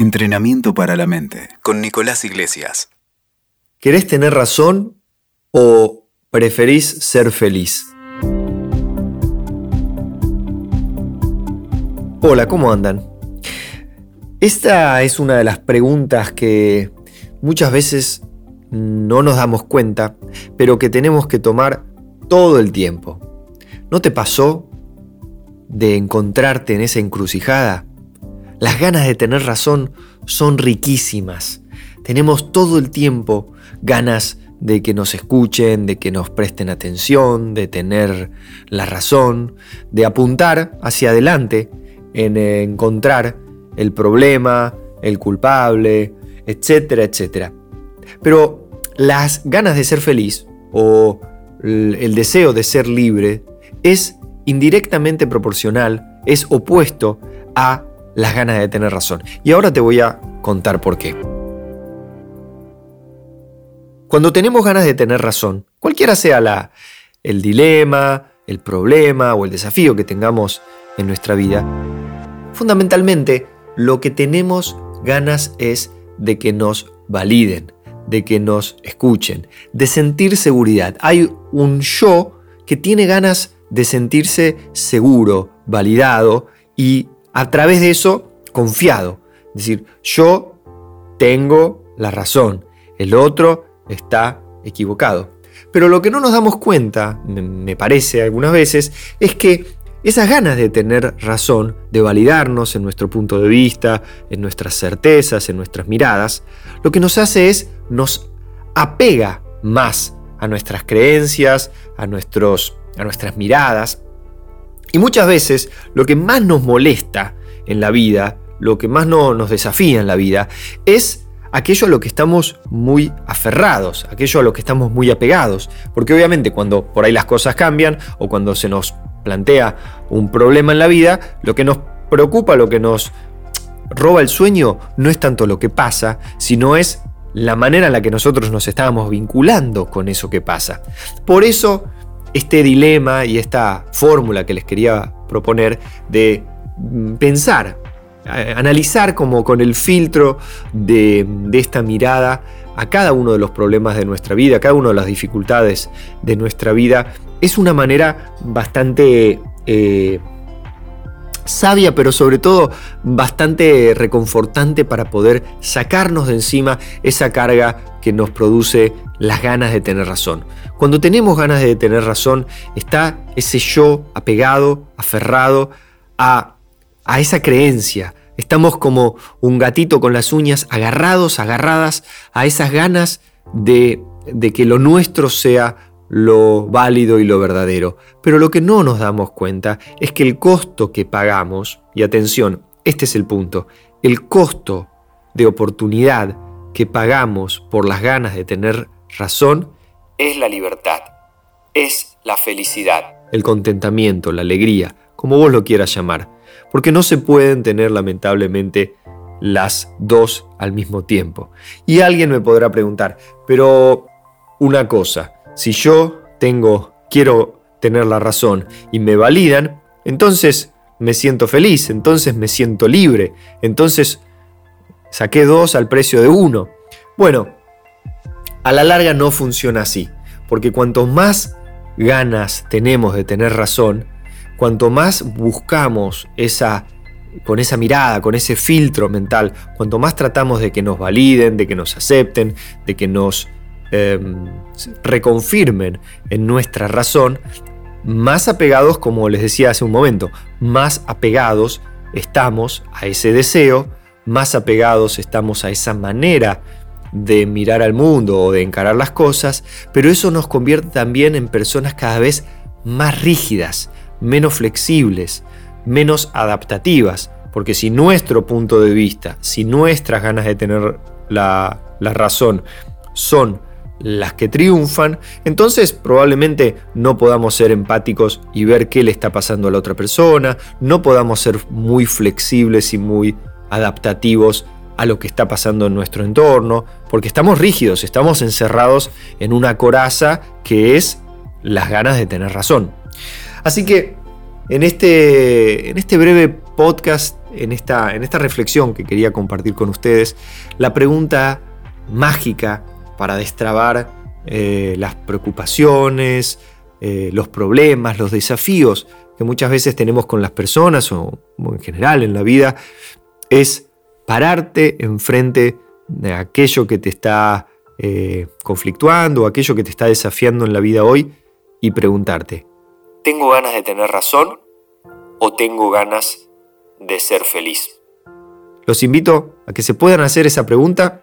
Entrenamiento para la mente con Nicolás Iglesias. ¿Querés tener razón o preferís ser feliz? Hola, ¿cómo andan? Esta es una de las preguntas que muchas veces no nos damos cuenta, pero que tenemos que tomar todo el tiempo. ¿No te pasó de encontrarte en esa encrucijada? Las ganas de tener razón son riquísimas. Tenemos todo el tiempo ganas de que nos escuchen, de que nos presten atención, de tener la razón, de apuntar hacia adelante en encontrar el problema, el culpable, etcétera, etcétera. Pero las ganas de ser feliz o el deseo de ser libre es indirectamente proporcional, es opuesto a las ganas de tener razón. Y ahora te voy a contar por qué. Cuando tenemos ganas de tener razón, cualquiera sea la, el dilema, el problema o el desafío que tengamos en nuestra vida, fundamentalmente lo que tenemos ganas es de que nos validen, de que nos escuchen, de sentir seguridad. Hay un yo que tiene ganas de sentirse seguro, validado y a través de eso confiado. Es decir, yo tengo la razón, el otro está equivocado. Pero lo que no nos damos cuenta, me parece algunas veces, es que esas ganas de tener razón, de validarnos en nuestro punto de vista, en nuestras certezas, en nuestras miradas, lo que nos hace es nos apega más a nuestras creencias, a, nuestros, a nuestras miradas, y muchas veces lo que más nos molesta en la vida, lo que más no, nos desafía en la vida, es aquello a lo que estamos muy aferrados, aquello a lo que estamos muy apegados. Porque obviamente cuando por ahí las cosas cambian o cuando se nos plantea un problema en la vida, lo que nos preocupa, lo que nos roba el sueño, no es tanto lo que pasa, sino es la manera en la que nosotros nos estábamos vinculando con eso que pasa. Por eso este dilema y esta fórmula que les quería proponer de mm, pensar, analizar como con el filtro de, esta mirada a cada uno de los problemas de nuestra vida, a cada una de las dificultades de nuestra vida, es una manera bastante eh, sabia, pero sobre todo bastante reconfortante para poder sacarnos de encima esa carga que nos produce las ganas de tener razón. Cuando tenemos ganas de tener razón, está ese yo apegado, aferrado a, a esa creencia. Estamos como un gatito con las uñas agarrados, agarradas a esas ganas de, de que lo nuestro sea lo válido y lo verdadero. Pero lo que no nos damos cuenta es que el costo que pagamos, y atención, este es el punto, el costo de oportunidad que pagamos por las ganas de tener razón es la libertad, es la felicidad, el contentamiento, la alegría, como vos lo quieras llamar, porque no se pueden tener lamentablemente las dos al mismo tiempo. Y alguien me podrá preguntar, pero una cosa, si yo tengo, quiero tener la razón y me validan, entonces me siento feliz, entonces me siento libre, entonces saqué dos al precio de uno. Bueno, a la larga no funciona así, porque cuanto más ganas tenemos de tener razón, cuanto más buscamos esa con esa mirada, con ese filtro mental, cuanto más tratamos de que nos validen, de que nos acepten, de que nos Em, reconfirmen en nuestra razón, más apegados, como les decía hace un momento, más apegados estamos a ese deseo, más apegados estamos a esa manera de mirar al mundo o de encarar las cosas, pero eso nos convierte también en personas cada vez más rígidas, menos flexibles, menos adaptativas, porque si nuestro punto de vista, si nuestras ganas de tener la, la razón son las que triunfan, entonces probablemente no podamos ser empáticos y ver qué le está pasando a la otra persona, no podamos ser muy flexibles y muy adaptativos a lo que está pasando en nuestro entorno, porque estamos rígidos, estamos encerrados en una coraza que es las ganas de tener razón. Así que en este, en este breve podcast en esta, en esta reflexión que quería compartir con ustedes la pregunta mágica para destrabar eh, las preocupaciones, eh, los problemas, los desafíos que muchas veces tenemos con las personas o en general en la vida, es pararte enfrente de aquello que te está eh, conflictuando aquello que te está desafiando en la vida hoy y preguntarte, ¿tengo ganas de tener razón o tengo ganas de ser feliz? Los invito a que se puedan hacer esa pregunta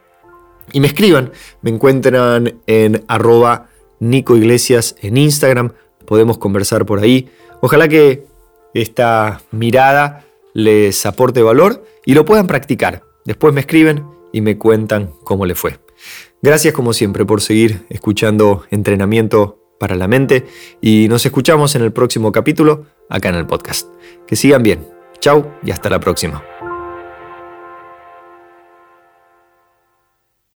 y me escriban. Me encuentran en arroba Nico Iglesias en Instagram. Podemos conversar por ahí. Ojalá que esta mirada les aporte valor y lo puedan practicar. Después me escriben y me cuentan cómo le fue. Gracias como siempre por seguir escuchando entrenamiento para la mente y nos escuchamos en el próximo capítulo acá en el podcast. Que sigan bien. Chao y hasta la próxima.